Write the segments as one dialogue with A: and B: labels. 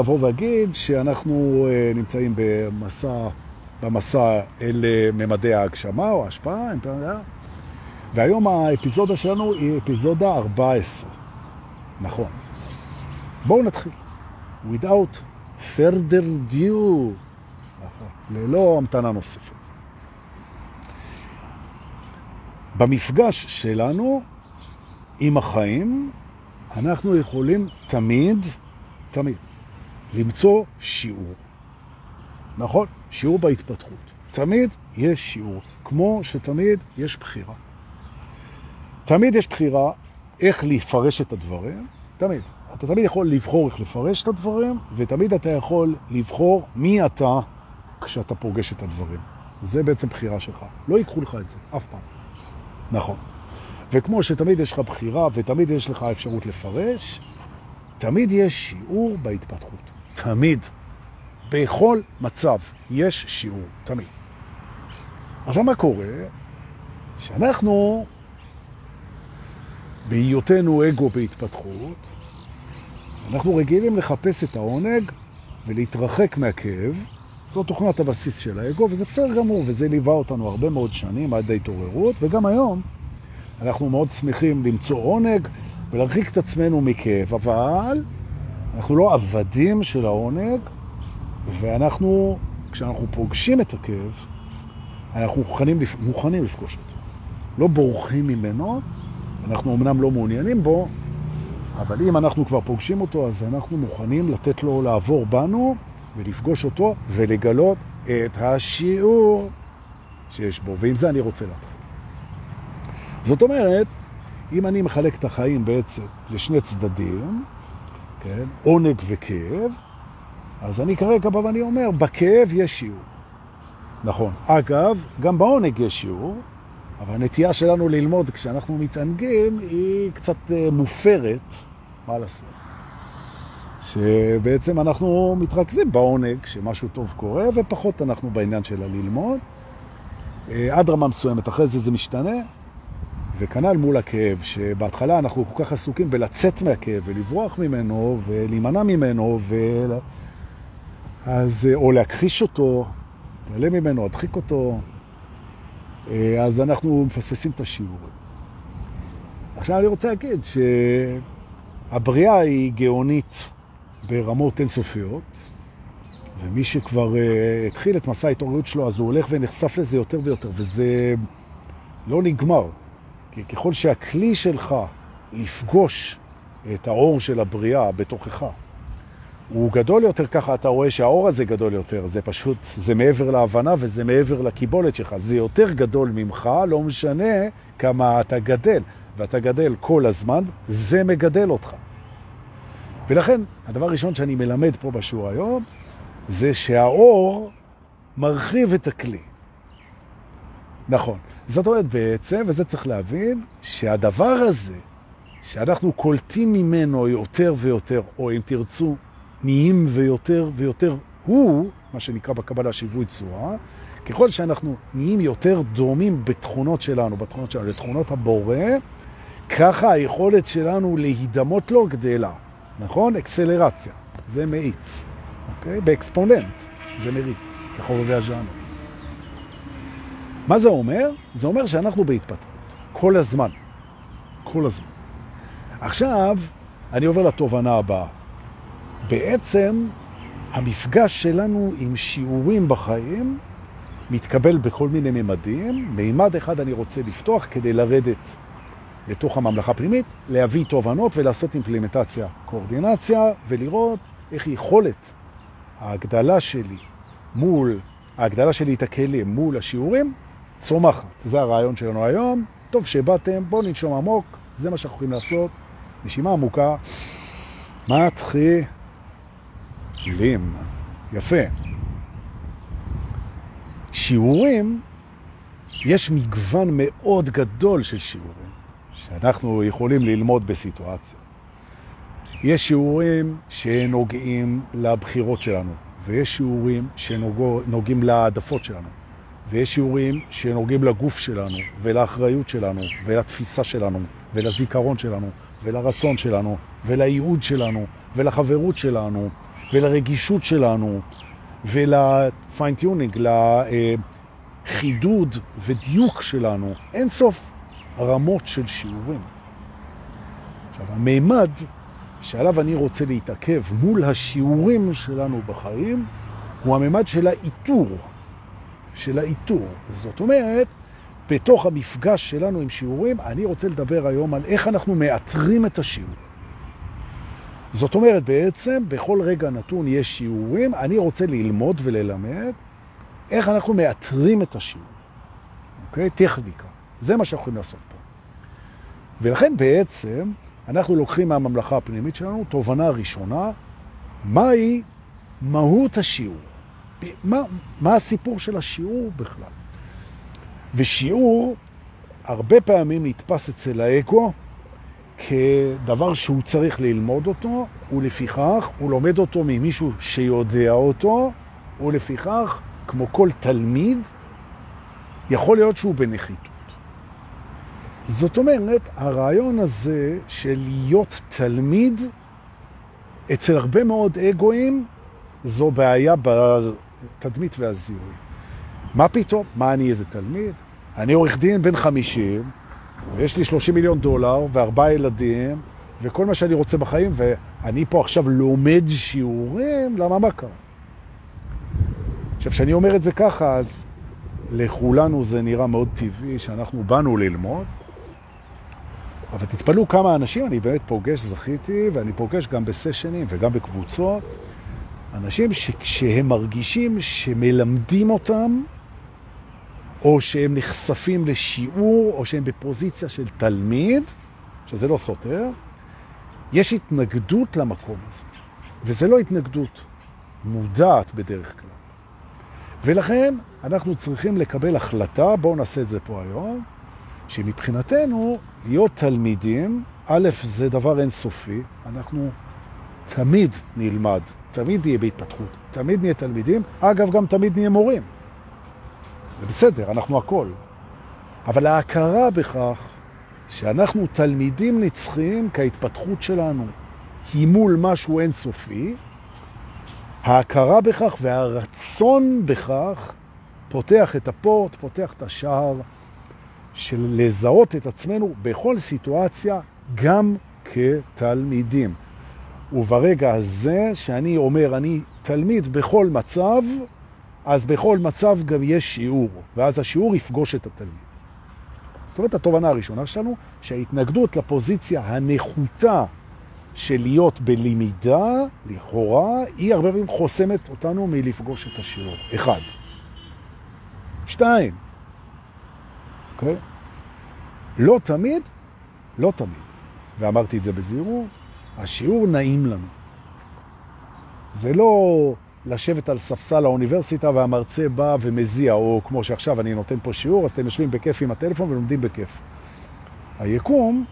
A: אבוא ואגיד שאנחנו נמצאים במסע, במסע אל ממדי ההגשמה או ההשפעה, והיום האפיזודה שלנו היא אפיזודה 14. נכון. בואו נתחיל. Without further due. ללא המתנה נוספת. במפגש שלנו עם החיים, אנחנו יכולים תמיד, תמיד, למצוא שיעור. נכון? שיעור בהתפתחות. תמיד יש שיעור, כמו שתמיד יש בחירה. תמיד יש בחירה איך לפרש את הדברים, תמיד. אתה תמיד יכול לבחור איך לפרש את הדברים, ותמיד אתה יכול לבחור מי אתה כשאתה פוגש את הדברים. זה בעצם בחירה שלך. לא ייקחו לך את זה, אף פעם. נכון. וכמו שתמיד יש לך בחירה ותמיד יש לך אפשרות לפרש, תמיד יש שיעור בהתפתחות. תמיד. בכל מצב יש שיעור. תמיד. עכשיו מה קורה? שאנחנו, בהיותנו אגו בהתפתחות, אנחנו רגילים לחפש את העונג ולהתרחק מהכאב. זו תוכנת הבסיס של האגו, וזה בסדר גמור, וזה ליווה אותנו הרבה מאוד שנים עד ההתעוררות, וגם היום אנחנו מאוד שמחים למצוא עונג ולהרחיק את עצמנו מכאב, אבל אנחנו לא עבדים של העונג, ואנחנו, כשאנחנו פוגשים את הכאב, אנחנו מוכנים, מוכנים לפגוש אותו. לא בורחים ממנו, אנחנו אמנם לא מעוניינים בו, אבל אם אנחנו כבר פוגשים אותו, אז אנחנו מוכנים לתת לו לעבור בנו ולפגוש אותו ולגלות את השיעור שיש בו. ועם זה אני רוצה להתחיל. זאת אומרת, אם אני מחלק את החיים בעצם לשני צדדים, כן, עונג וכאב, אז אני כרגע בא ואני אומר, בכאב יש שיעור. נכון. אגב, גם בעונג יש שיעור, אבל הנטייה שלנו ללמוד כשאנחנו מתענגים היא קצת מופרת, מה לעשות? שבעצם אנחנו מתרכזים בעונג, שמשהו טוב קורה, ופחות אנחנו בעניין שלה ללמוד. עד רמה מסוימת, אחרי זה זה משתנה, וכנ"ל מול הכאב, שבהתחלה אנחנו כל כך עסוקים בלצאת מהכאב ולברוח ממנו ולהימנע ממנו, ו... אז, או להכחיש אותו, להתעלם ממנו, להדחיק אותו, אז אנחנו מפספסים את השיעורים. עכשיו אני רוצה להגיד שהבריאה היא גאונית ברמות אינסופיות, ומי שכבר uh, התחיל את מסע ההתעוררות שלו, אז הוא הולך ונחשף לזה יותר ויותר, וזה לא נגמר. כי ככל שהכלי שלך לפגוש את האור של הבריאה בתוכך, הוא גדול יותר, ככה אתה רואה שהאור הזה גדול יותר, זה פשוט, זה מעבר להבנה וזה מעבר לקיבולת שלך, זה יותר גדול ממך, לא משנה כמה אתה גדל, ואתה גדל כל הזמן, זה מגדל אותך. ולכן, הדבר הראשון שאני מלמד פה בשיעור היום, זה שהאור מרחיב את הכלי. נכון. זאת אומרת בעצם, וזה צריך להבין, שהדבר הזה, שאנחנו קולטים ממנו יותר ויותר, או אם תרצו, נהיים ויותר ויותר, הוא, מה שנקרא בקבלה שיווי צורה, ככל שאנחנו נהיים יותר דומים בתכונות שלנו, בתכונות שלנו, לתכונות הבורא, ככה היכולת שלנו להידמות לו גדלה. נכון? אקסלרציה. זה מאיץ. אוקיי? באקספוננט זה מריץ, כחובבי הז'אנר. מה זה אומר? זה אומר שאנחנו בהתפתחות. כל הזמן. כל הזמן. עכשיו, אני עובר לתובנה הבאה. בעצם, המפגש שלנו עם שיעורים בחיים מתקבל בכל מיני ממדים. מימד אחד אני רוצה לפתוח כדי לרדת לתוך הממלכה הפנימית, להביא תובנות ולעשות אימפלימנטציה, קואורדינציה, ולראות איך יכולת ההגדלה שלי מול, ההגדלה שלי את הכלים מול השיעורים, צומחת. זה הרעיון שלנו היום. טוב שבאתם, בואו ננשום עמוק, זה מה שאנחנו יכולים לעשות. נשימה עמוקה, מתחילים. יפה. שיעורים, יש מגוון מאוד גדול של שיעורים. שאנחנו יכולים ללמוד בסיטואציה. יש שיעורים שנוגעים לבחירות שלנו, ויש שיעורים שנוגעים לעדפות שלנו, ויש שיעורים שנוגעים לגוף שלנו, ולאחריות שלנו, ולתפיסה שלנו, ולזיכרון שלנו, ולרצון שלנו, ולייעוד שלנו, ולחברות שלנו, ולרגישות שלנו ול fine-tuning, לחידוד ודיוק שלנו, אין סוף רמות של שיעורים. עכשיו, המימד שעליו אני רוצה להתעכב מול השיעורים שלנו בחיים, הוא הממד של האיתור. של האיתור. זאת אומרת, בתוך המפגש שלנו עם שיעורים, אני רוצה לדבר היום על איך אנחנו מאתרים את השיעור. זאת אומרת, בעצם, בכל רגע נתון יש שיעורים, אני רוצה ללמוד וללמד איך אנחנו מאתרים את השיעור. אוקיי? טכניקה. זה מה שאנחנו יכולים לעשות פה. ולכן בעצם, אנחנו לוקחים מהממלכה הפנימית שלנו תובנה ראשונה, מהי מהות השיעור. מה, מה הסיפור של השיעור בכלל? ושיעור הרבה פעמים נתפס אצל האגו כדבר שהוא צריך ללמוד אותו, ולפיכך הוא לומד אותו ממישהו שיודע אותו, ולפיכך, כמו כל תלמיד, יכול להיות שהוא בנחיתות. זאת אומרת, הרעיון הזה של להיות תלמיד, אצל הרבה מאוד אגואים, זו בעיה בתדמית והזיהוי. מה פתאום? מה אני איזה תלמיד? אני עורך דין בן 50, ויש לי 30 מיליון דולר וארבעה ילדים, וכל מה שאני רוצה בחיים, ואני פה עכשיו לומד שיעורים, למה מה קרה? עכשיו, כשאני אומר את זה ככה, אז לכולנו זה נראה מאוד טבעי שאנחנו באנו ללמוד, אבל תתפלאו כמה אנשים אני באמת פוגש, זכיתי, ואני פוגש גם בסשנים וגם בקבוצות, אנשים שכשהם מרגישים שמלמדים אותם, או שהם נחשפים לשיעור, או שהם בפוזיציה של תלמיד, שזה לא סותר, יש התנגדות למקום הזה. וזה לא התנגדות מודעת בדרך כלל. ולכן אנחנו צריכים לקבל החלטה, בואו נעשה את זה פה היום, שמבחינתנו להיות תלמידים, א', זה דבר אינסופי, אנחנו תמיד נלמד, תמיד נהיה בהתפתחות, תמיד נהיה תלמידים, אגב, גם תמיד נהיה מורים. זה בסדר, אנחנו הכל. אבל ההכרה בכך שאנחנו תלמידים נצחיים כהתפתחות שלנו היא מול משהו אינסופי, ההכרה בכך והרצון בכך פותח את הפורט, פותח את השער של לזהות את עצמנו בכל סיטואציה גם כתלמידים. וברגע הזה שאני אומר אני תלמיד בכל מצב, אז בכל מצב גם יש שיעור, ואז השיעור יפגוש את התלמיד. זאת אומרת, התובנה הראשונה שלנו, שההתנגדות לפוזיציה הנחותה של להיות בלמידה, לכאורה, היא הרבה פעמים חוסמת אותנו מלפגוש את השיעור. אחד. שתיים. אוקיי? לא תמיד, לא תמיד, ואמרתי את זה בזהירות, השיעור נעים לנו. זה לא לשבת על ספסל האוניברסיטה והמרצה בא ומזיע, או כמו שעכשיו אני נותן פה שיעור, אז אתם יושבים בכיף עם הטלפון ולומדים בכיף. היקום,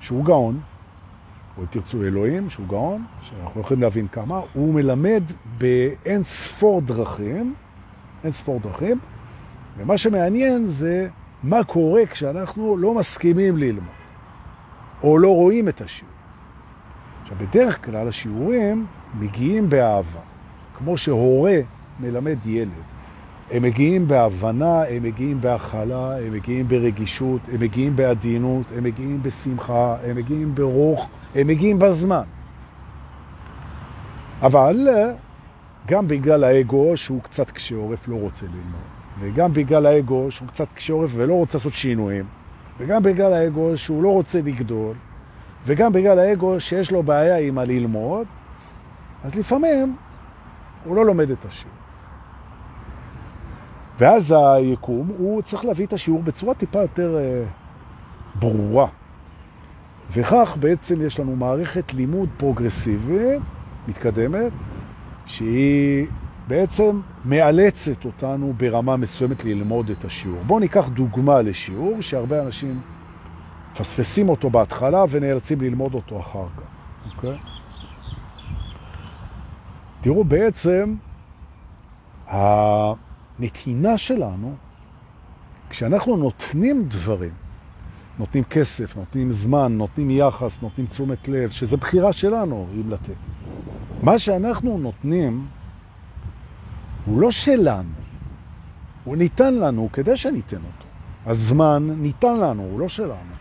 A: שהוא גאון, או תרצו אלוהים, שהוא גאון, שאנחנו יכולים להבין כמה, הוא מלמד באין ספור דרכים, אין ספור דרכים, ומה שמעניין זה מה קורה כשאנחנו לא מסכימים ללמוד, או לא רואים את השיעור. עכשיו, בדרך כלל השיעורים מגיעים באהבה, כמו שהורה מלמד ילד. הם מגיעים בהבנה, הם מגיעים בהכלה, הם מגיעים ברגישות, הם מגיעים בעדינות, הם מגיעים בשמחה, הם מגיעים ברוך, הם מגיעים בזמן. אבל גם בגלל האגו שהוא קצת קשה עורף לא רוצה ללמוד, וגם בגלל האגו שהוא קצת קשה עורף ולא רוצה לעשות שינויים, וגם בגלל האגו שהוא לא רוצה לגדול, וגם בגלל האגו שיש לו בעיה עם הללמוד, אז לפעמים הוא לא לומד את השיעור. ואז היקום, הוא צריך להביא את השיעור בצורה טיפה יותר אה, ברורה. וכך בעצם יש לנו מערכת לימוד פרוגרסיבית, מתקדמת, שהיא בעצם מאלצת אותנו ברמה מסוימת ללמוד את השיעור. בואו ניקח דוגמה לשיעור שהרבה אנשים פספסים אותו בהתחלה ונאלצים ללמוד אותו אחר כך, אוקיי? תראו, בעצם הנתינה שלנו, כשאנחנו נותנים דברים, נותנים כסף, נותנים זמן, נותנים יחס, נותנים תשומת לב, שזה בחירה שלנו אם לתת. מה שאנחנו נותנים הוא לא שלנו, הוא ניתן לנו כדי שניתן אותו. הזמן ניתן לנו, הוא לא שלנו.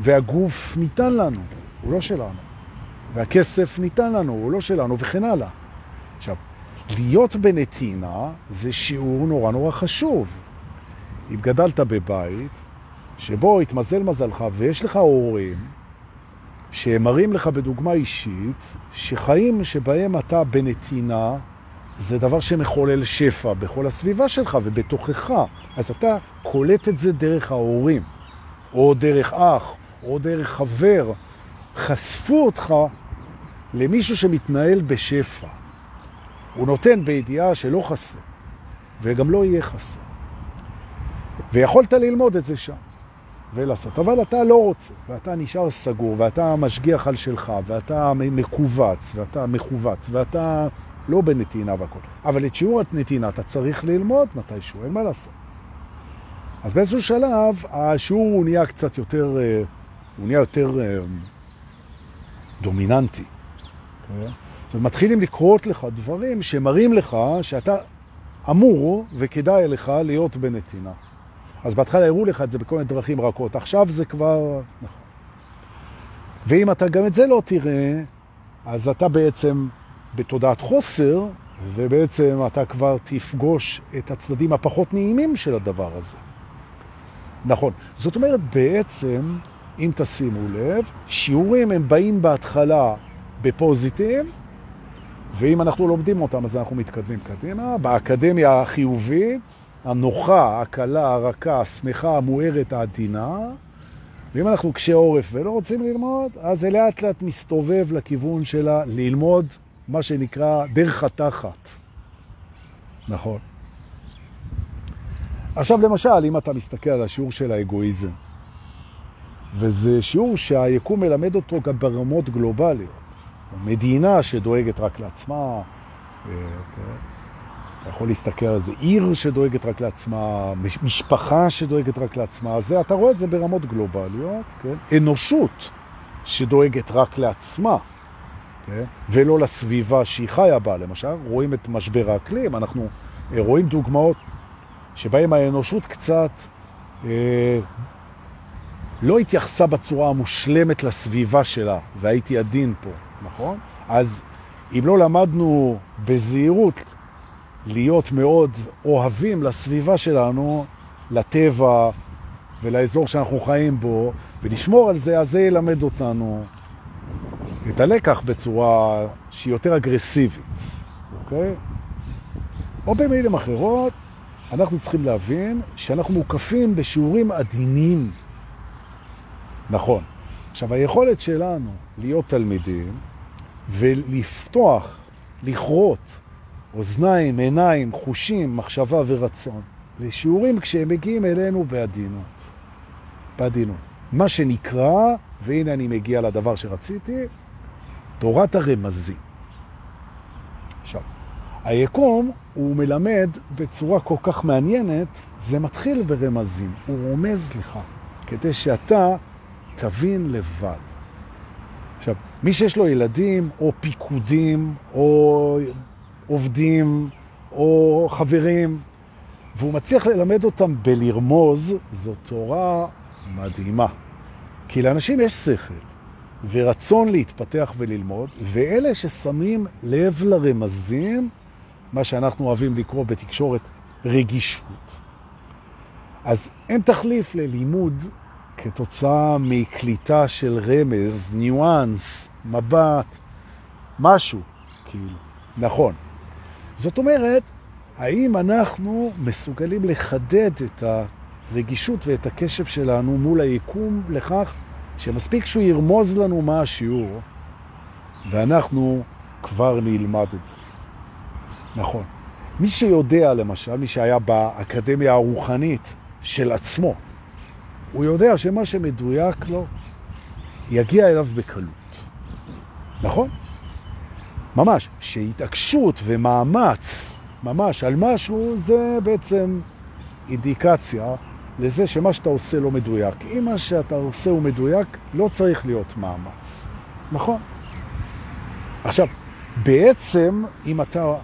A: והגוף ניתן לנו, הוא לא שלנו. והכסף ניתן לנו, הוא לא שלנו, וכן הלאה. עכשיו, להיות בנתינה זה שיעור נורא נורא חשוב. אם גדלת בבית שבו התמזל מזלך ויש לך הורים שמראים לך בדוגמה אישית שחיים שבהם אתה בנתינה זה דבר שמחולל שפע בכל הסביבה שלך ובתוכך. אז אתה קולט את זה דרך ההורים, או דרך אח, או דרך חבר. חשפו אותך למישהו שמתנהל בשפע. הוא נותן בידיעה שלא חסר, וגם לא יהיה חסר. ויכולת ללמוד את זה שם. ולעשות. אבל אתה לא רוצה, ואתה נשאר סגור, ואתה משגיח על שלך, ואתה מקובץ, ואתה מחובץ, ואתה לא בנתינה והכל. אבל את שיעור הנתינה אתה צריך ללמוד מתישהו, אין מה לעשות. אז באיזשהו שלב השיעור הוא נהיה קצת יותר, אה, הוא נהיה יותר אה, דומיננטי. Okay. אוקיי? זאת אומרת, מתחילים לקרות לך דברים שמראים לך שאתה אמור וכדאי לך להיות בנתינה. אז בהתחלה הראו לך את זה בכל מיני דרכים רכות, עכשיו זה כבר... נכון. ואם אתה גם את זה לא תראה, אז אתה בעצם בתודעת חוסר, ובעצם אתה כבר תפגוש את הצדדים הפחות נעימים של הדבר הזה. נכון. זאת אומרת, בעצם, אם תשימו לב, שיעורים הם באים בהתחלה בפוזיטיב, ואם אנחנו לומדים אותם אז אנחנו מתקדמים קדימה. באקדמיה החיובית, הנוחה, הקלה, הרכה, השמחה, המוארת, העדינה, ואם אנחנו קשי עורף ולא רוצים ללמוד, אז זה לאט לאט מסתובב לכיוון שלה ללמוד מה שנקרא דרך התחת. נכון. עכשיו למשל, אם אתה מסתכל על השיעור של האגואיזם, וזה שיעור שהיקום מלמד אותו גם ברמות גלובליות. מדינה שדואגת רק לעצמה, אה? אתה יכול להסתכל על זה, עיר שדואגת רק לעצמה, משפחה שדואגת רק לעצמה, זה, אתה רואה את זה ברמות גלובליות, כן? אנושות שדואגת רק לעצמה, כן? ולא לסביבה שהיא חיה בה, למשל, רואים את משבר האקלים, אנחנו אה, רואים דוגמאות שבהם האנושות קצת אה, לא התייחסה בצורה המושלמת לסביבה שלה, והייתי עדין פה, נכון? אז אם לא למדנו בזהירות להיות מאוד אוהבים לסביבה שלנו, לטבע ולאזור שאנחנו חיים בו, ולשמור על זה, אז זה ילמד אותנו את הלקח בצורה שהיא יותר אגרסיבית, אוקיי? או במילים אחרות, אנחנו צריכים להבין שאנחנו מוקפים בשיעורים עדינים. נכון. עכשיו, היכולת שלנו להיות תלמידים ולפתוח, לכרות אוזניים, עיניים, חושים, מחשבה ורצון, לשיעורים כשהם מגיעים אלינו בעדינות. בעדינות. מה שנקרא, והנה אני מגיע לדבר שרציתי, תורת הרמזים. עכשיו, היקום הוא מלמד בצורה כל כך מעניינת, זה מתחיל ברמזים, הוא רומז לך, כדי שאתה תבין לבד. עכשיו, מי שיש לו ילדים או פיקודים או עובדים או חברים, והוא מצליח ללמד אותם בלרמוז, זו תורה מדהימה. כי לאנשים יש שכל ורצון להתפתח וללמוד, ואלה ששמים לב לרמזים, מה שאנחנו אוהבים לקרוא בתקשורת רגישות. אז אין תחליף ללימוד כתוצאה מקליטה של רמז, ניואנס, מבט, משהו, כאילו, נכון. זאת אומרת, האם אנחנו מסוגלים לחדד את הרגישות ואת הקשב שלנו מול היקום לכך שמספיק שהוא ירמוז לנו מה השיעור, ואנחנו כבר נלמד את זה. נכון. מי שיודע, למשל, מי שהיה באקדמיה הרוחנית של עצמו, הוא יודע שמה שמדויק לו יגיע אליו בקלות. נכון? ממש, שהתעקשות ומאמץ ממש על משהו זה בעצם אינדיקציה לזה שמה שאתה עושה לא מדויק. אם מה שאתה עושה הוא מדויק, לא צריך להיות מאמץ. נכון? עכשיו, בעצם, אם אתה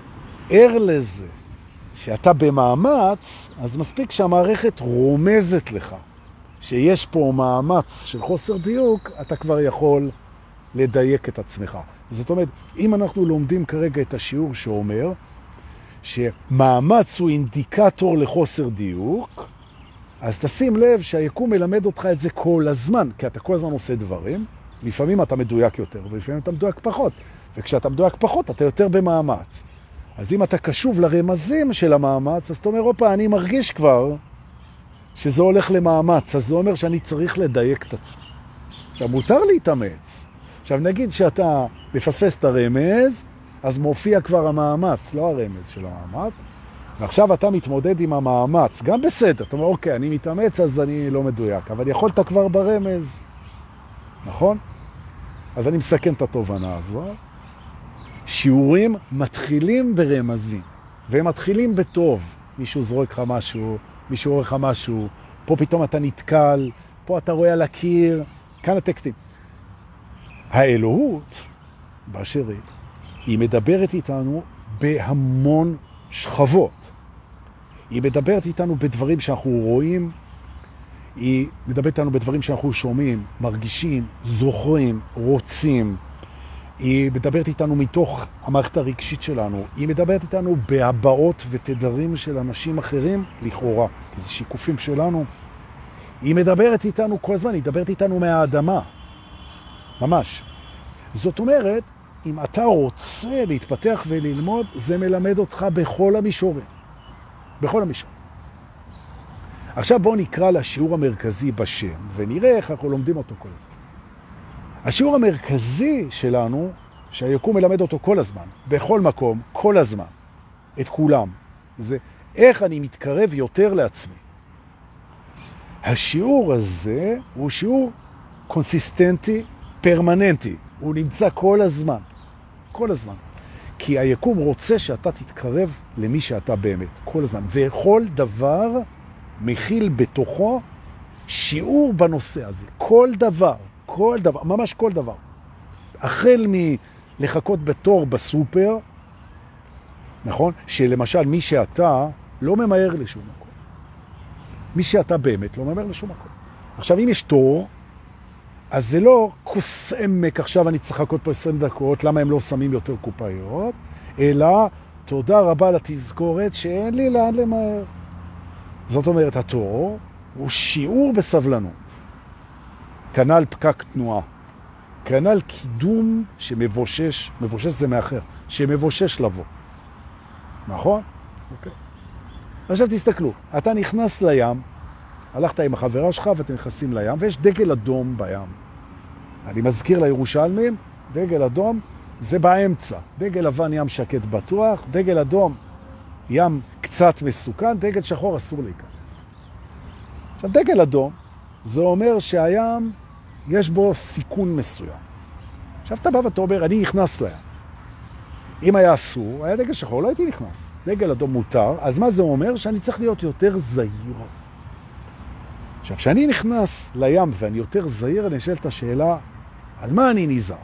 A: ער לזה, שאתה במאמץ, אז מספיק שהמערכת רומזת לך שיש פה מאמץ של חוסר דיוק, אתה כבר יכול לדייק את עצמך. זאת אומרת, אם אנחנו לומדים כרגע את השיעור שאומר שמאמץ הוא אינדיקטור לחוסר דיוק, אז תשים לב שהיקום מלמד אותך את זה כל הזמן, כי אתה כל הזמן עושה דברים, לפעמים אתה מדויק יותר ולפעמים אתה מדויק פחות, וכשאתה מדויק פחות אתה יותר במאמץ. אז אם אתה קשוב לרמזים של המאמץ, אז אתה אומר, אופה, אני מרגיש כבר שזה הולך למאמץ, אז זה אומר שאני צריך לדייק את עצמי. עכשיו, מותר להתאמץ. עכשיו, נגיד שאתה מפספס את הרמז, אז מופיע כבר המאמץ, לא הרמז של המאמץ, ועכשיו אתה מתמודד עם המאמץ, גם בסדר, אתה אומר, אוקיי, אני מתאמץ, אז אני לא מדויק, אבל יכולת כבר ברמז, נכון? אז אני מסכם את התובנה הזו. שיעורים מתחילים ברמזים, והם מתחילים בטוב. מישהו זורק לך משהו, מישהו רואה לך משהו, פה פתאום אתה נתקל, פה אתה רואה על הקיר, כאן הטקסטים. האלוהות, באשר היא, היא מדברת איתנו בהמון שכבות. היא מדברת איתנו בדברים שאנחנו רואים, היא מדברת איתנו בדברים שאנחנו שומעים, מרגישים, זוכרים, רוצים. היא מדברת איתנו מתוך המערכת הרגשית שלנו. היא מדברת איתנו בהבעות ותדרים של אנשים אחרים, לכאורה, כי זה שיקופים שלנו. היא מדברת איתנו כל הזמן, היא מדברת איתנו מהאדמה. ממש. זאת אומרת, אם אתה רוצה להתפתח וללמוד, זה מלמד אותך בכל המישורים. בכל המישורים. עכשיו בואו נקרא לשיעור המרכזי בשם, ונראה איך אנחנו לומדים אותו כל הזמן. השיעור המרכזי שלנו, שהיקום מלמד אותו כל הזמן, בכל מקום, כל הזמן, את כולם, זה איך אני מתקרב יותר לעצמי. השיעור הזה הוא שיעור קונסיסטנטי, פרמננטי, הוא נמצא כל הזמן. כל הזמן. כי היקום רוצה שאתה תתקרב למי שאתה באמת, כל הזמן. וכל דבר מכיל בתוכו שיעור בנושא הזה. כל דבר, כל דבר, ממש כל דבר. החל מלחכות בתור בסופר, נכון? שלמשל מי שאתה לא ממהר לשום מקום. מי שאתה באמת לא ממהר לשום מקום. עכשיו, אם יש תור, אז זה לא כוס עמק, עכשיו אני צריך לחכות פה 20 דקות, למה הם לא שמים יותר קופאיות, אלא תודה רבה לתזכורת שאין לי לאן למהר. זאת אומרת, התור הוא שיעור בסבלנות. כנל פקק תנועה. כנל קידום שמבושש, מבושש זה מאחר, שמבושש לבוא. נכון? אוקיי. עכשיו תסתכלו, אתה נכנס לים, הלכת עם החברה שלך ואתם נכנסים לים, ויש דגל אדום בים. אני מזכיר לירושלמים, דגל אדום זה באמצע. דגל לבן ים שקט בטוח, דגל אדום ים קצת מסוכן, דגל שחור אסור להיכנס. עכשיו, דגל אדום זה אומר שהים, יש בו סיכון מסוים. עכשיו אתה בא ואתה אומר, אני נכנס לים. אם היה אסור, היה דגל שחור, לא הייתי נכנס. דגל אדום מותר, אז מה זה אומר? שאני צריך להיות יותר זהיר. עכשיו, כשאני נכנס לים ואני יותר זהיר, אני אשאל את השאלה, על מה אני נזהר?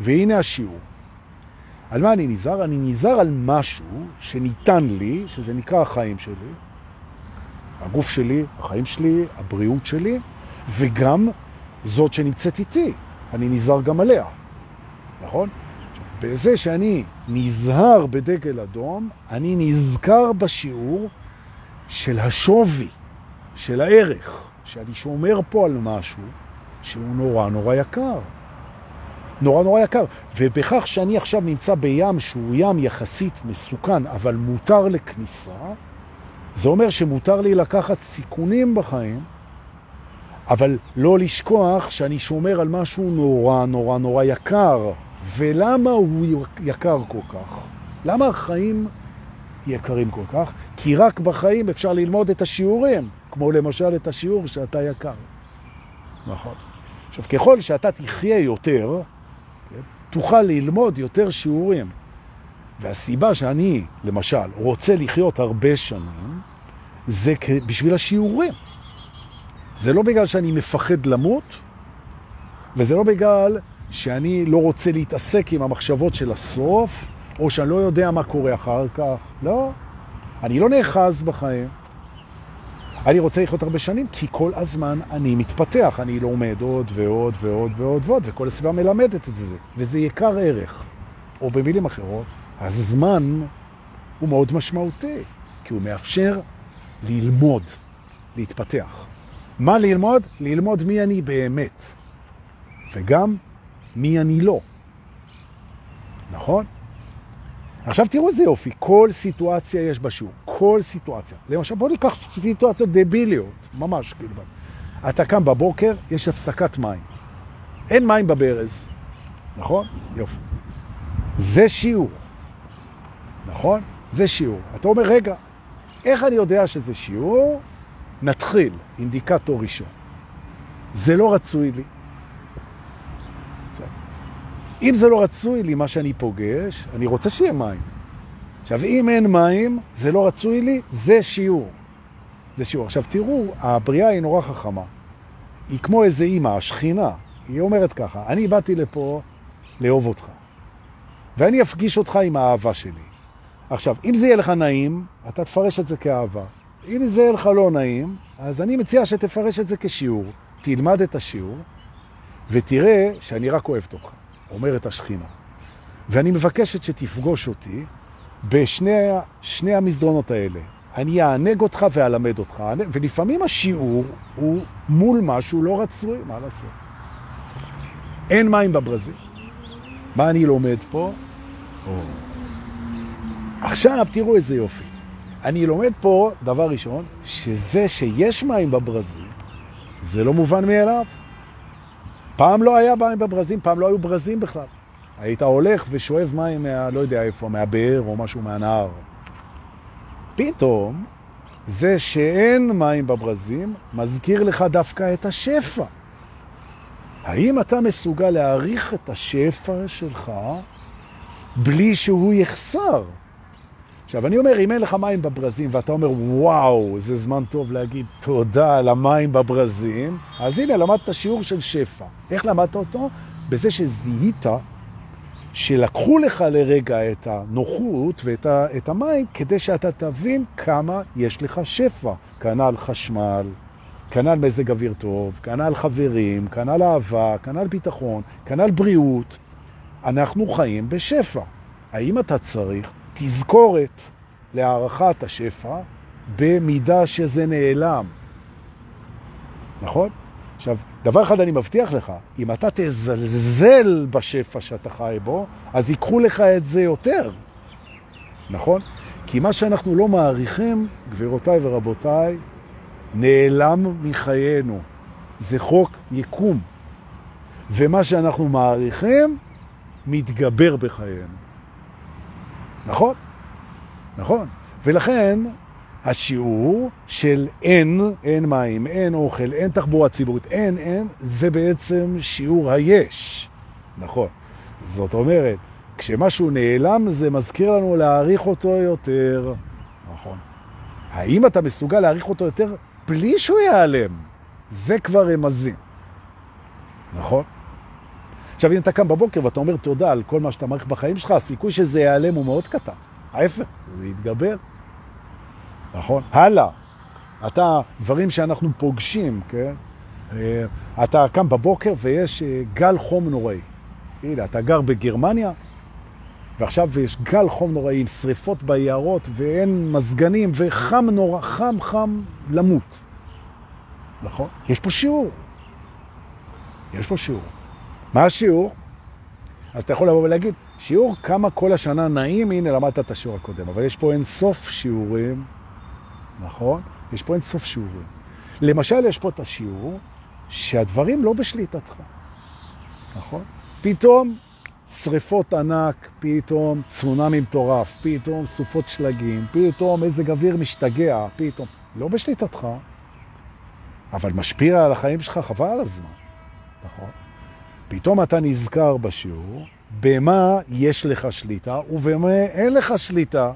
A: והנה השיעור. על מה אני נזהר? אני נזהר על משהו שניתן לי, שזה נקרא החיים שלי, הגוף שלי, החיים שלי, הבריאות שלי, וגם זאת שנמצאת איתי. אני נזהר גם עליה, נכון? בזה שאני נזהר בדגל אדום, אני נזכר בשיעור של השווי, של הערך, שאני שומר פה על משהו שהוא נורא נורא יקר. נורא נורא יקר. ובכך שאני עכשיו נמצא בים שהוא ים יחסית מסוכן, אבל מותר לכניסה, זה אומר שמותר לי לקחת סיכונים בחיים, אבל לא לשכוח שאני שומר על משהו נורא נורא נורא יקר. ולמה הוא יקר כל כך? למה החיים יקרים כל כך? כי רק בחיים אפשר ללמוד את השיעורים, כמו למשל את השיעור שאתה יקר. נכון. עכשיו, ככל שאתה תחיה יותר, תוכל ללמוד יותר שיעורים. והסיבה שאני, למשל, רוצה לחיות הרבה שנים, זה בשביל השיעורים. זה לא בגלל שאני מפחד למות, וזה לא בגלל שאני לא רוצה להתעסק עם המחשבות של הסוף, או שאני לא יודע מה קורה אחר כך. לא, אני לא נאחז בחיים. אני רוצה לחיות הרבה שנים, כי כל הזמן אני מתפתח, אני לומד עוד ועוד ועוד ועוד ועוד, וכל הסביבה מלמדת את זה, וזה יקר ערך. או במילים אחרות, הזמן הוא מאוד משמעותי, כי הוא מאפשר ללמוד, להתפתח. מה ללמוד? ללמוד מי אני באמת, וגם מי אני לא. נכון? עכשיו תראו איזה יופי, כל סיטואציה יש בשיעור, כל סיטואציה. למשל, בואו ניקח סיטואציות דביליות, ממש כאילו. אתה קם בבוקר, יש הפסקת מים. אין מים בברז, נכון? יופי. זה שיעור, נכון? זה שיעור. אתה אומר, רגע, איך אני יודע שזה שיעור? נתחיל, אינדיקטור ראשון. זה לא רצוי לי. אם זה לא רצוי לי מה שאני פוגש, אני רוצה שיהיה מים. עכשיו, אם אין מים, זה לא רצוי לי, זה שיעור. זה שיעור. עכשיו, תראו, הבריאה היא נורא חכמה. היא כמו איזה אימא, השכינה. היא אומרת ככה, אני באתי לפה לאהוב אותך, ואני אפגיש אותך עם האהבה שלי. עכשיו, אם זה יהיה לך נעים, אתה תפרש את זה כאהבה. אם זה לך לא נעים, אז אני מציע שתפרש את זה כשיעור. תלמד את השיעור, ותראה שאני רק אוהבת אותך. אומרת השכינה. ואני מבקשת שתפגוש אותי בשני המסדרונות האלה. אני אענג אותך ואלמד אותך, ולפעמים השיעור הוא מול משהו לא רצוי, מה לעשות? אין מים בברזיל. מה אני לומד פה? או. עכשיו תראו איזה יופי. אני לומד פה, דבר ראשון, שזה שיש מים בברזיל, זה לא מובן מאליו. פעם לא היה מים בברזים, פעם לא היו ברזים בכלל. היית הולך ושואב מים מה, לא יודע איפה, מהבאר או משהו מהנהר. פתאום, זה שאין מים בברזים מזכיר לך דווקא את השפע. האם אתה מסוגל להעריך את השפע שלך בלי שהוא יחסר? עכשיו, אני אומר, אם אין לך מים בברזים ואתה אומר, וואו, זה זמן טוב להגיד תודה על המים בברזים, אז הנה, למדת שיעור של שפע. איך למדת אותו? בזה שזיהית שלקחו לך לרגע את הנוחות ואת ה, את המים כדי שאתה תבין כמה יש לך שפע. כנ"ל חשמל, כנ"ל מזג אוויר טוב, כנ"ל חברים, כנ"ל אהבה, כנ"ל ביטחון, כנ"ל בריאות. אנחנו חיים בשפע. האם אתה צריך תזכורת להערכת השפע במידה שזה נעלם. נכון? עכשיו, דבר אחד אני מבטיח לך, אם אתה תזלזל בשפע שאתה חי בו, אז ייקחו לך את זה יותר. נכון? כי מה שאנחנו לא מעריכים, גבירותיי ורבותיי, נעלם מחיינו. זה חוק יקום. ומה שאנחנו מעריכים, מתגבר בחיינו. נכון? נכון. ולכן השיעור של אין, אין מים, אין אוכל, אין תחבורה ציבורית, אין, אין, זה בעצם שיעור היש. נכון. זאת אומרת, כשמשהו נעלם זה מזכיר לנו להעריך אותו יותר. נכון. האם אתה מסוגל להעריך אותו יותר בלי שהוא ייעלם? זה כבר רמזים. נכון? עכשיו, אם אתה קם בבוקר ואתה אומר תודה על כל מה שאתה מעריך בחיים שלך, הסיכוי שזה ייעלם הוא מאוד קטן. ההפך, זה יתגבר. נכון? הלאה. אתה, דברים שאנחנו פוגשים, כן? אה, אתה קם בבוקר ויש אה, גל חום נוראי. הנה, אתה גר בגרמניה, ועכשיו יש גל חום נוראי עם שריפות ביערות ואין מזגנים וחם נורא, חם חם למות. נכון? יש פה שיעור. יש פה שיעור. מה השיעור? אז אתה יכול לבוא ולהגיד, שיעור כמה כל השנה נעים, הנה למדת את השיעור הקודם, אבל יש פה אין סוף שיעורים, נכון? יש פה אין סוף שיעורים. למשל, יש פה את השיעור שהדברים לא בשליטתך, נכון? פתאום שריפות ענק, פתאום צונאמי מטורף, פתאום סופות שלגים, פתאום איזה גביר משתגע, פתאום, לא בשליטתך, אבל משפיע על החיים שלך חבל הזמן, נכון? פתאום אתה נזכר בשיעור, במה יש לך שליטה ובמה אין לך שליטה.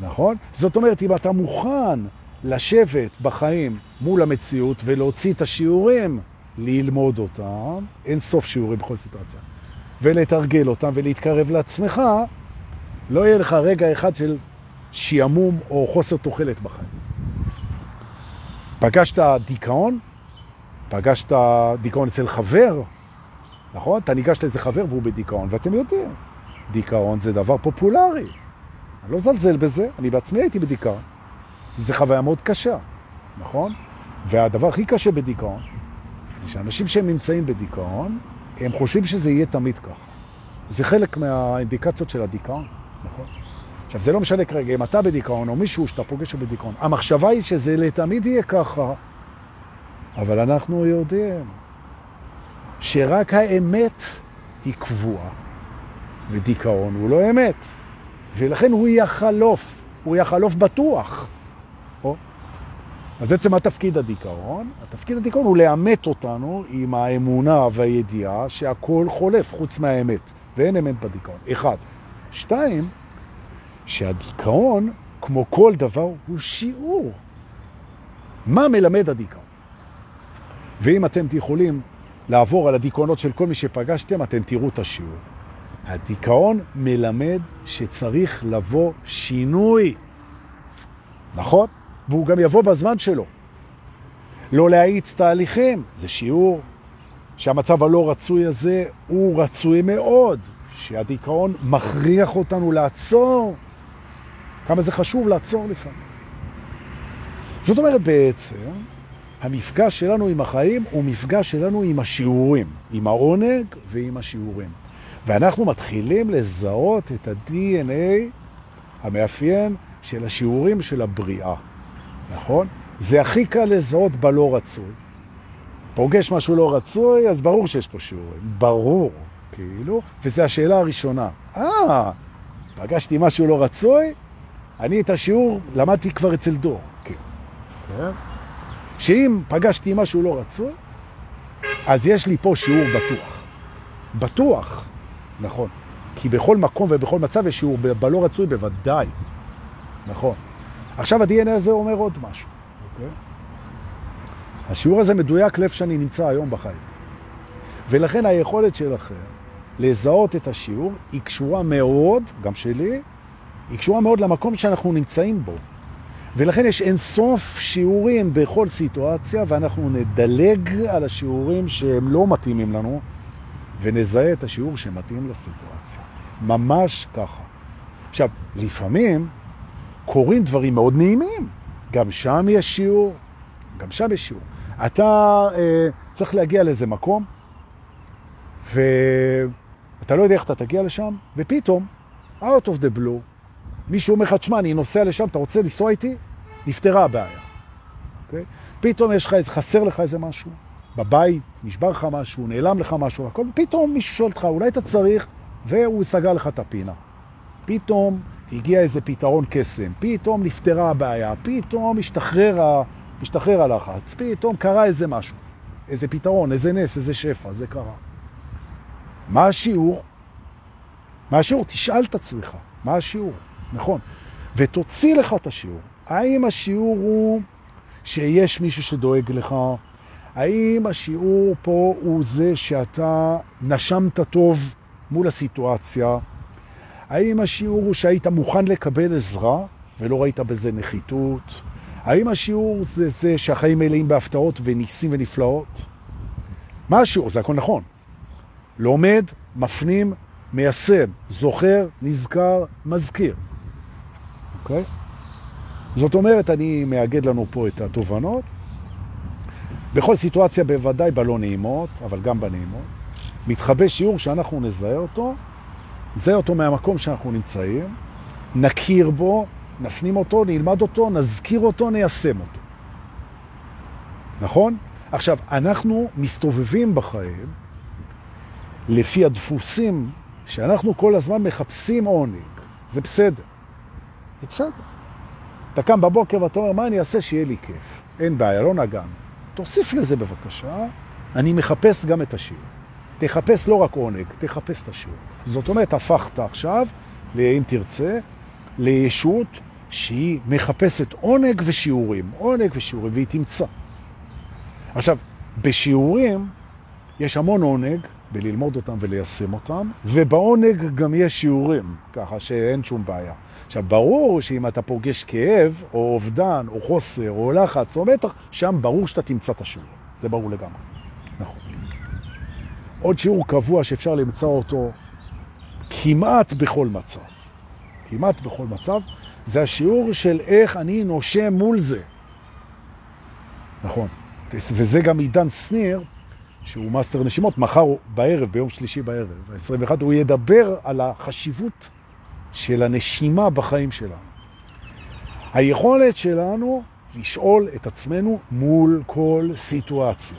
A: נכון? זאת אומרת, אם אתה מוכן לשבת בחיים מול המציאות ולהוציא את השיעורים ללמוד אותם, אין סוף שיעורים בכל סיטואציה, ולתרגל אותם ולהתקרב לעצמך, לא יהיה לך רגע אחד של שיעמום או חוסר תוחלת בחיים. פגשת דיכאון, פגשת דיכאון אצל חבר, נכון? אתה ניגש לאיזה חבר והוא בדיכאון, ואתם יודעים, דיכאון זה דבר פופולרי. אני לא זלזל בזה, אני בעצמי הייתי בדיכאון. זו חוויה מאוד קשה, נכון? והדבר הכי קשה בדיכאון, זה שאנשים שהם נמצאים בדיכאון, הם חושבים שזה יהיה תמיד ככה. זה חלק מהאינדיקציות של הדיכאון, נכון? עכשיו, זה לא משנה כרגע אם אתה בדיכאון או מישהו שאתה פוגש בדיכאון. המחשבה היא שזה לתמיד יהיה ככה, אבל אנחנו יודעים שרק האמת היא קבועה, ודיכאון הוא לא אמת, ולכן הוא יחלוף, הוא יחלוף בטוח. או? אז בעצם מה תפקיד הדיכאון? התפקיד הדיכאון הוא לאמת אותנו עם האמונה והידיעה שהכל חולף חוץ מהאמת, ואין אמת בדיכאון. אחד. שתיים, שהדיכאון, כמו כל דבר, הוא שיעור. מה מלמד הדיכאון? ואם אתם יכולים לעבור על הדיכאונות של כל מי שפגשתם, אתם תראו את השיעור. הדיכאון מלמד שצריך לבוא שינוי. נכון? והוא גם יבוא בזמן שלו. לא להאיץ תהליכים, זה שיעור שהמצב הלא רצוי הזה הוא רצוי מאוד, שהדיכאון מכריח אותנו לעצור. כמה זה חשוב לעצור לפעמים. זאת אומרת בעצם, המפגש שלנו עם החיים הוא מפגש שלנו עם השיעורים, עם העונג ועם השיעורים. ואנחנו מתחילים לזהות את ה-DNA המאפיין של השיעורים של הבריאה, נכון? זה הכי קל לזהות בלא רצוי. פוגש משהו לא רצוי, אז ברור שיש פה שיעורים. ברור, כאילו, וזו השאלה הראשונה. אה, פגשתי משהו לא רצוי? אני את השיעור למדתי כבר אצל דור. כן. כן? שאם פגשתי משהו לא רצוי, אז יש לי פה שיעור בטוח. בטוח, נכון. כי בכל מקום ובכל מצב יש שיעור בלא רצוי בוודאי. נכון. עכשיו ה-DNA הזה אומר עוד משהו. אוקיי? השיעור הזה מדויק לב שאני נמצא היום בחיים. ולכן היכולת שלכם לזהות את השיעור היא קשורה מאוד, גם שלי, היא קשורה מאוד למקום שאנחנו נמצאים בו. ולכן יש אינסוף שיעורים בכל סיטואציה, ואנחנו נדלג על השיעורים שהם לא מתאימים לנו, ונזהה את השיעור שמתאים לסיטואציה. ממש ככה. עכשיו, לפעמים קורים דברים מאוד נעימים. גם שם יש שיעור, גם שם יש שיעור. אתה אה, צריך להגיע לאיזה מקום, ואתה לא יודע איך אתה תגיע לשם, ופתאום, out of the blue, מישהו אומר לך, תשמע, אני נוסע לשם, אתה רוצה לנסוע איתי? נפתרה הבעיה. Okay? אוקיי? פתאום יש לך, חסר לך איזה משהו, בבית, נשבר לך משהו, נעלם לך משהו, הכל, פתאום מישהו שואל אותך, אולי אתה צריך, והוא סגר לך את הפינה. פתאום הגיע איזה פתרון קסם, פתאום נפתרה הבעיה, פתאום השתחרר, השתחרר הלחץ, פתאום קרה איזה משהו, איזה פתרון, איזה נס, איזה שפע, זה קרה. מה השיעור? מה השיעור? תשאל את עצמך, מה השיעור? נכון. ותוציא לך את השיעור. האם השיעור הוא שיש מישהו שדואג לך? האם השיעור פה הוא זה שאתה נשמת טוב מול הסיטואציה? האם השיעור הוא שהיית מוכן לקבל עזרה ולא ראית בזה נחיתות? האם השיעור זה זה שהחיים מלאים בהפתעות וניסים ונפלאות? מה השיעור? זה הכל נכון. לומד, מפנים, מיישם, זוכר, נזכר, מזכיר. אוקיי? זאת אומרת, אני מאגד לנו פה את התובנות. בכל סיטואציה בוודאי בלא נעימות, אבל גם בנעימות. מתחבא שיעור שאנחנו נזהה אותו, נזהה אותו מהמקום שאנחנו נמצאים, נכיר בו, נפנים אותו, נלמד אותו, נזכיר אותו, ניישם אותו. נכון? עכשיו, אנחנו מסתובבים בחיים לפי הדפוסים שאנחנו כל הזמן מחפשים עונג. זה בסדר. זה בסדר. אתה קם בבוקר ואתה אומר, מה אני אעשה שיהיה לי כיף? אין בעיה, לא נגענו. תוסיף לזה בבקשה, אני מחפש גם את השיעור. תחפש לא רק עונג, תחפש את השיעור. זאת אומרת, הפכת עכשיו, אם תרצה, לישות שהיא מחפשת עונג ושיעורים, עונג ושיעורים, והיא תמצא. עכשיו, בשיעורים יש המון עונג בללמוד אותם וליישם אותם, ובעונג גם יש שיעורים, ככה שאין שום בעיה. עכשיו, ברור שאם אתה פוגש כאב, או אובדן, או חוסר, או לחץ, או מתח, שם ברור שאתה תמצא את השיעור. זה ברור לגמרי. נכון. עוד שיעור קבוע שאפשר למצוא אותו כמעט בכל מצב. כמעט בכל מצב, זה השיעור של איך אני נושם מול זה. נכון. וזה גם עידן שניר, שהוא מאסטר נשימות, מחר בערב, ביום שלישי בערב, ה-21, הוא ידבר על החשיבות של הנשימה בחיים שלנו. היכולת שלנו לשאול את עצמנו מול כל סיטואציה.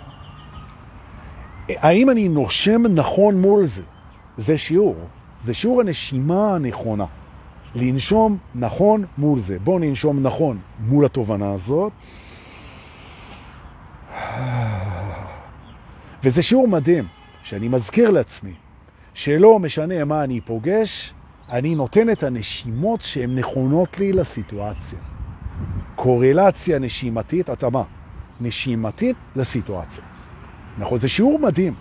A: האם אני נושם נכון מול זה? זה שיעור. זה שיעור הנשימה הנכונה. לנשום נכון מול זה. בואו ננשום נכון מול התובנה הזאת. וזה שיעור מדהים, שאני מזכיר לעצמי, שלא משנה מה אני פוגש, אני נותן את הנשימות שהן נכונות לי לסיטואציה. קורלציה נשימתית, התאמה נשימתית לסיטואציה. נכון, זה שיעור מדהים.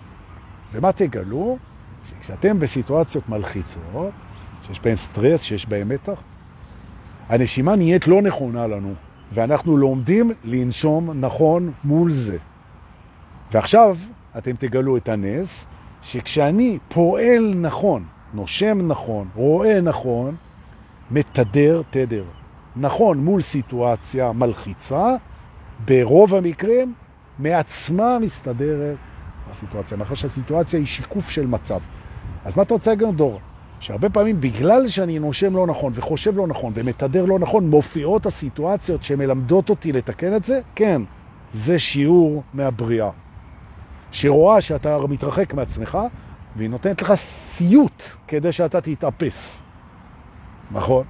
A: ומה תגלו? שכשאתם בסיטואציות מלחיצות, שיש בהן סטרס, שיש בהן מתח, הנשימה נהיית לא נכונה לנו, ואנחנו לומדים לנשום נכון מול זה. ועכשיו אתם תגלו את הנס, שכשאני פועל נכון, נושם נכון, רואה נכון, מתדר תדר. נכון מול סיטואציה מלחיצה, ברוב המקרים מעצמה מסתדרת הסיטואציה, מאחר שהסיטואציה היא שיקוף של מצב. אז מה אתה רוצה להגיד, דור? שהרבה פעמים בגלל שאני נושם לא נכון וחושב לא נכון ומתדר לא נכון, מופיעות הסיטואציות שמלמדות אותי לתקן את זה? כן, זה שיעור מהבריאה. שרואה שאתה מתרחק מעצמך, והיא נותנת לך סיוט כדי שאתה תתאפס. נכון?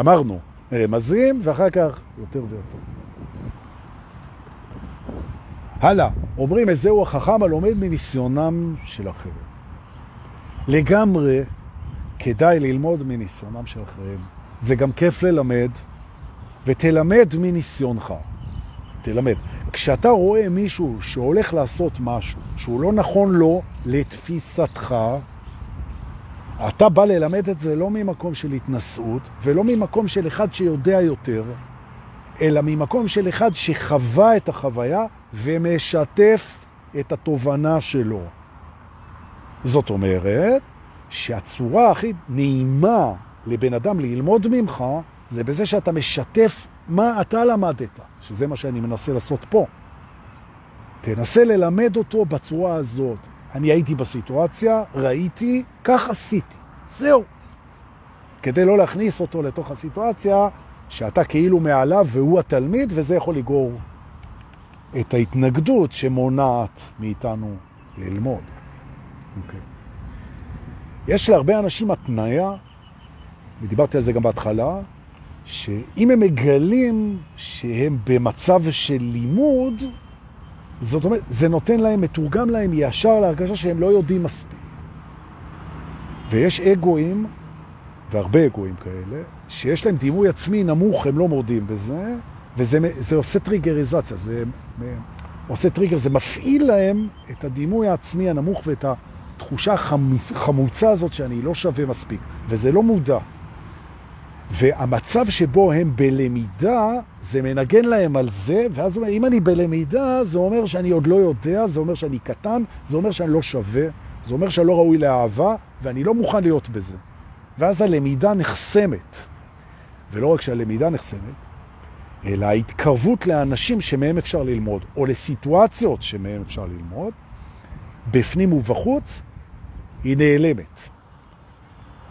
A: אמרנו, רמזים, ואחר כך יותר ויותר. הלאה, אומרים, איזהו החכם הלומד מניסיונם של אחרים. לגמרי כדאי ללמוד מניסיונם של אחרים. זה גם כיף ללמד, ותלמד מניסיונך. תלמד. כשאתה רואה מישהו שהולך לעשות משהו שהוא לא נכון לו לתפיסתך, אתה בא ללמד את זה לא ממקום של התנסות ולא ממקום של אחד שיודע יותר, אלא ממקום של אחד שחווה את החוויה ומשתף את התובנה שלו. זאת אומרת שהצורה הכי נעימה לבן אדם ללמוד ממך זה בזה שאתה משתף מה אתה למדת, שזה מה שאני מנסה לעשות פה. תנסה ללמד אותו בצורה הזאת. אני הייתי בסיטואציה, ראיתי, כך עשיתי. זהו. כדי לא להכניס אותו לתוך הסיטואציה שאתה כאילו מעליו והוא התלמיד, וזה יכול לגרור את ההתנגדות שמונעת מאיתנו ללמוד. Okay. אוקיי. יש להרבה אנשים התניה, ודיברתי על זה גם בהתחלה, שאם הם מגלים שהם במצב של לימוד, זאת אומרת, זה נותן להם, מתורגם להם ישר להרגשה שהם לא יודעים מספיק. ויש אגואים, והרבה אגואים כאלה, שיש להם דימוי עצמי נמוך, הם לא מורדים בזה, וזה עושה טריגריזציה, זה עושה טריגר, זה מפעיל להם את הדימוי העצמי הנמוך ואת התחושה החמוצה הזאת שאני לא שווה מספיק, וזה לא מודע. והמצב שבו הם בלמידה, זה מנגן להם על זה, ואז הוא אומר, אם אני בלמידה, זה אומר שאני עוד לא יודע, זה אומר שאני קטן, זה אומר שאני לא שווה, זה אומר שאני לא ראוי לאהבה, ואני לא מוכן להיות בזה. ואז הלמידה נחסמת. ולא רק שהלמידה נחסמת, אלא ההתקרבות לאנשים שמהם אפשר ללמוד, או לסיטואציות שמהם אפשר ללמוד, בפנים ובחוץ, היא נעלמת.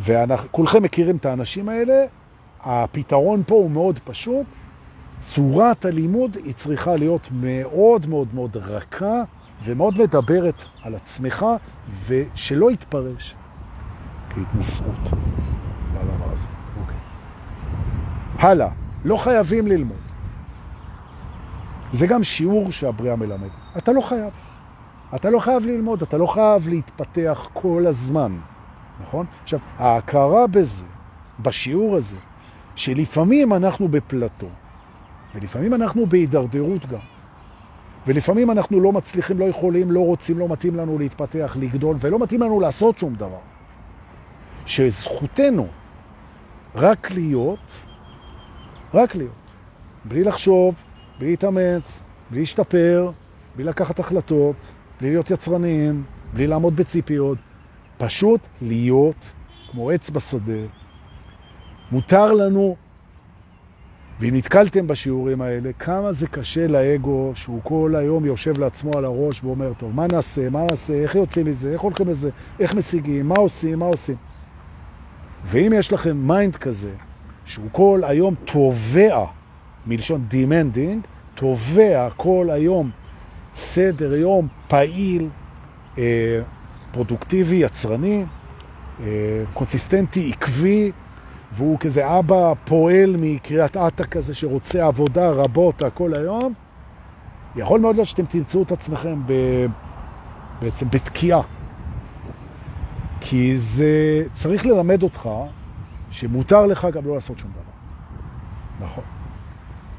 A: וכולכם מכירים את האנשים האלה, הפתרון פה הוא מאוד פשוט. צורת הלימוד היא צריכה להיות מאוד מאוד מאוד רכה ומאוד מדברת על עצמך ושלא יתפרש הזה. אוקיי. הלאה, לא חייבים ללמוד. זה גם שיעור שהבריאה מלמד. אתה לא חייב. אתה לא חייב ללמוד, אתה לא חייב להתפתח כל הזמן, נכון? עכשיו, ההכרה בזה, בשיעור הזה, שלפעמים אנחנו בפלטו, ולפעמים אנחנו בהידרדרות גם. ולפעמים אנחנו לא מצליחים, לא יכולים, לא רוצים, לא מתאים לנו להתפתח, לגדול, ולא מתאים לנו לעשות שום דבר. שזכותנו רק להיות, רק להיות, בלי לחשוב, בלי להתאמץ, בלי להשתפר, בלי לקחת החלטות, בלי להיות יצרניים, בלי לעמוד בציפיות, פשוט להיות כמו עץ בשדה. מותר לנו, ואם נתקלתם בשיעורים האלה, כמה זה קשה לאגו שהוא כל היום יושב לעצמו על הראש ואומר, טוב, מה נעשה, מה נעשה, איך יוצאים מזה, איך הולכים לזה, איך משיגים, מה עושים, מה עושים. ואם יש לכם mind כזה, שהוא כל היום תובע, מלשון demanding, תובע כל היום סדר יום פעיל, אה, פרודוקטיבי, יצרני, אה, קונסיסטנטי, עקבי, והוא כזה אבא פועל מקריית אתא כזה שרוצה עבודה רבות כל היום, יכול מאוד להיות שאתם תמצאו את עצמכם ב... בעצם בתקיעה. כי זה צריך ללמד אותך שמותר לך גם לא לעשות שום דבר. נכון.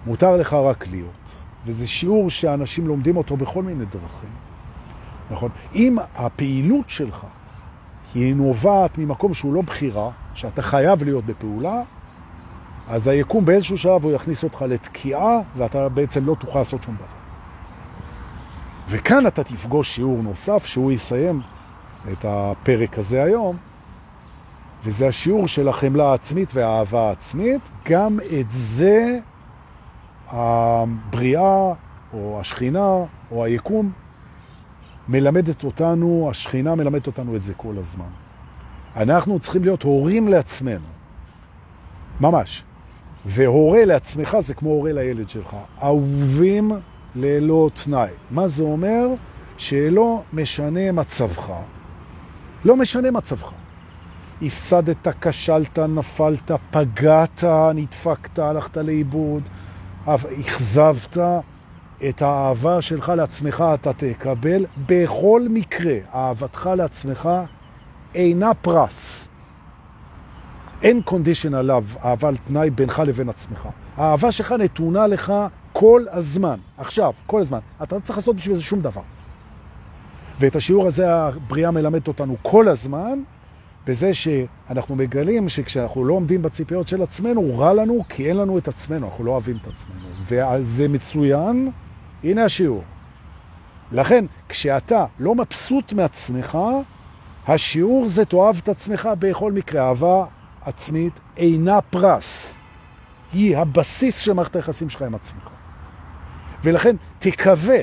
A: מותר לך רק להיות. וזה שיעור שאנשים לומדים אותו בכל מיני דרכים. נכון? אם הפעילות שלך היא נובעת ממקום שהוא לא בחירה, שאתה חייב להיות בפעולה, אז היקום באיזשהו שלב הוא יכניס אותך לתקיעה, ואתה בעצם לא תוכל לעשות שום דבר. וכאן אתה תפגוש שיעור נוסף שהוא יסיים את הפרק הזה היום, וזה השיעור של החמלה העצמית והאהבה העצמית. גם את זה הבריאה או השכינה או היקום מלמדת אותנו, השכינה מלמדת אותנו את זה כל הזמן. אנחנו צריכים להיות הורים לעצמנו, ממש. והורה לעצמך זה כמו הורה לילד שלך. אהובים ללא תנאי. מה זה אומר? שלא משנה מצבך. לא משנה מצבך. הפסדת, כשלת, נפלת, פגעת, נדפקת, הלכת לאיבוד, אכזבת, את האהבה שלך לעצמך אתה תקבל בכל מקרה. אהבתך לעצמך אינה פרס. אין קונדישן עליו, על תנאי בינך לבין עצמך. האהבה שלך נתונה לך כל הזמן. עכשיו, כל הזמן. אתה לא צריך לעשות בשביל זה שום דבר. ואת השיעור הזה הבריאה מלמדת אותנו כל הזמן, בזה שאנחנו מגלים שכשאנחנו לא עומדים בציפיות של עצמנו, רע לנו כי אין לנו את עצמנו, אנחנו לא אוהבים את עצמנו. וזה מצוין, הנה השיעור. לכן, כשאתה לא מבסוט מעצמך, השיעור זה תאהב את עצמך בכל מקרה. אהבה עצמית אינה פרס. היא הבסיס של מערכת היחסים שלך עם עצמך. ולכן תקווה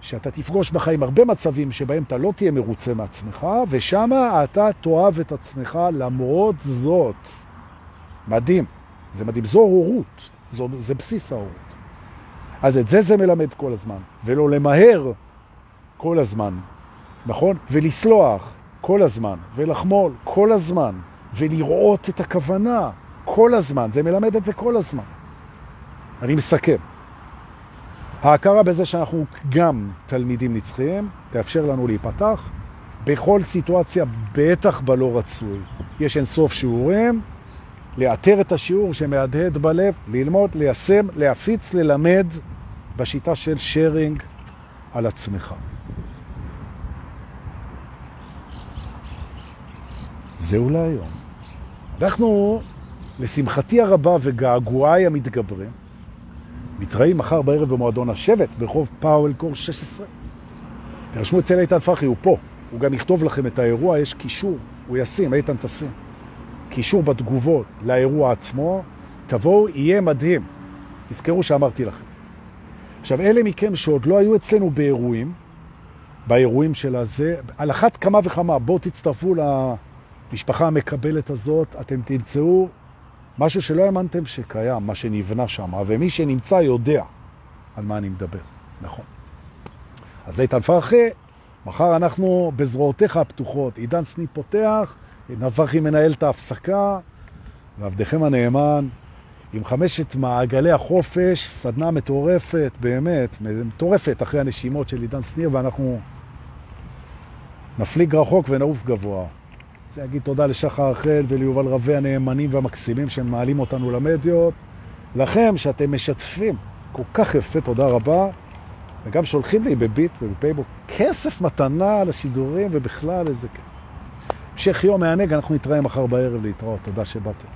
A: שאתה תפגוש בחיים הרבה מצבים שבהם אתה לא תהיה מרוצה מעצמך, ושם אתה תאהב את עצמך למרות זאת. מדהים. זה מדהים. זו הורות. זו, זה בסיס ההורות. אז את זה זה מלמד כל הזמן, ולא למהר כל הזמן, נכון? ולסלוח כל הזמן, ולחמול כל הזמן, ולראות את הכוונה כל הזמן. זה מלמד את זה כל הזמן. אני מסכם. ההכרה בזה שאנחנו גם תלמידים נצחיים, תאפשר לנו להיפתח בכל סיטואציה, בטח בלא רצוי. יש אין סוף שיעורים, לאתר את השיעור שמהדהד בלב, ללמוד, ליישם, להפיץ, ללמד בשיטה של שיירינג על עצמך. זהו להיום. אנחנו, לשמחתי הרבה וגעגועי המתגברים, מתראים מחר בערב במועדון השבט ברחוב פאוול קור 16. תרשמו אצל איתן פרחי, הוא פה. הוא גם יכתוב לכם את האירוע, יש קישור, הוא ישים, איתן תשים. קישור בתגובות לאירוע עצמו, תבואו, יהיה מדהים. תזכרו שאמרתי לכם. עכשיו, אלה מכם שעוד לא היו אצלנו באירועים, באירועים של הזה, על אחת כמה וכמה, בואו תצטרפו למשפחה המקבלת הזאת, אתם תמצאו משהו שלא האמנתם שקיים, מה שנבנה שם, ומי שנמצא יודע על מה אני מדבר, נכון. אז איתן פרחי, מחר אנחנו בזרועותיך הפתוחות. עידן סני פותח, נבחי מנהל את ההפסקה, ועבדכם הנאמן, עם חמשת מעגלי החופש, סדנה מטורפת, באמת, מטורפת אחרי הנשימות של עידן סניר, ואנחנו נפליג רחוק ונעוף גבוה. רוצה להגיד תודה לשחר החל וליובל רבי הנאמנים והמקסימים שהם מעלים אותנו למדיות. לכם שאתם משתפים כל כך יפה, תודה רבה. וגם שולחים לי בביט ובפייבוק כסף מתנה לשידורים ובכלל איזה. המשך יום מענג, אנחנו נתראה מחר בערב להתראות, תודה שבאתם.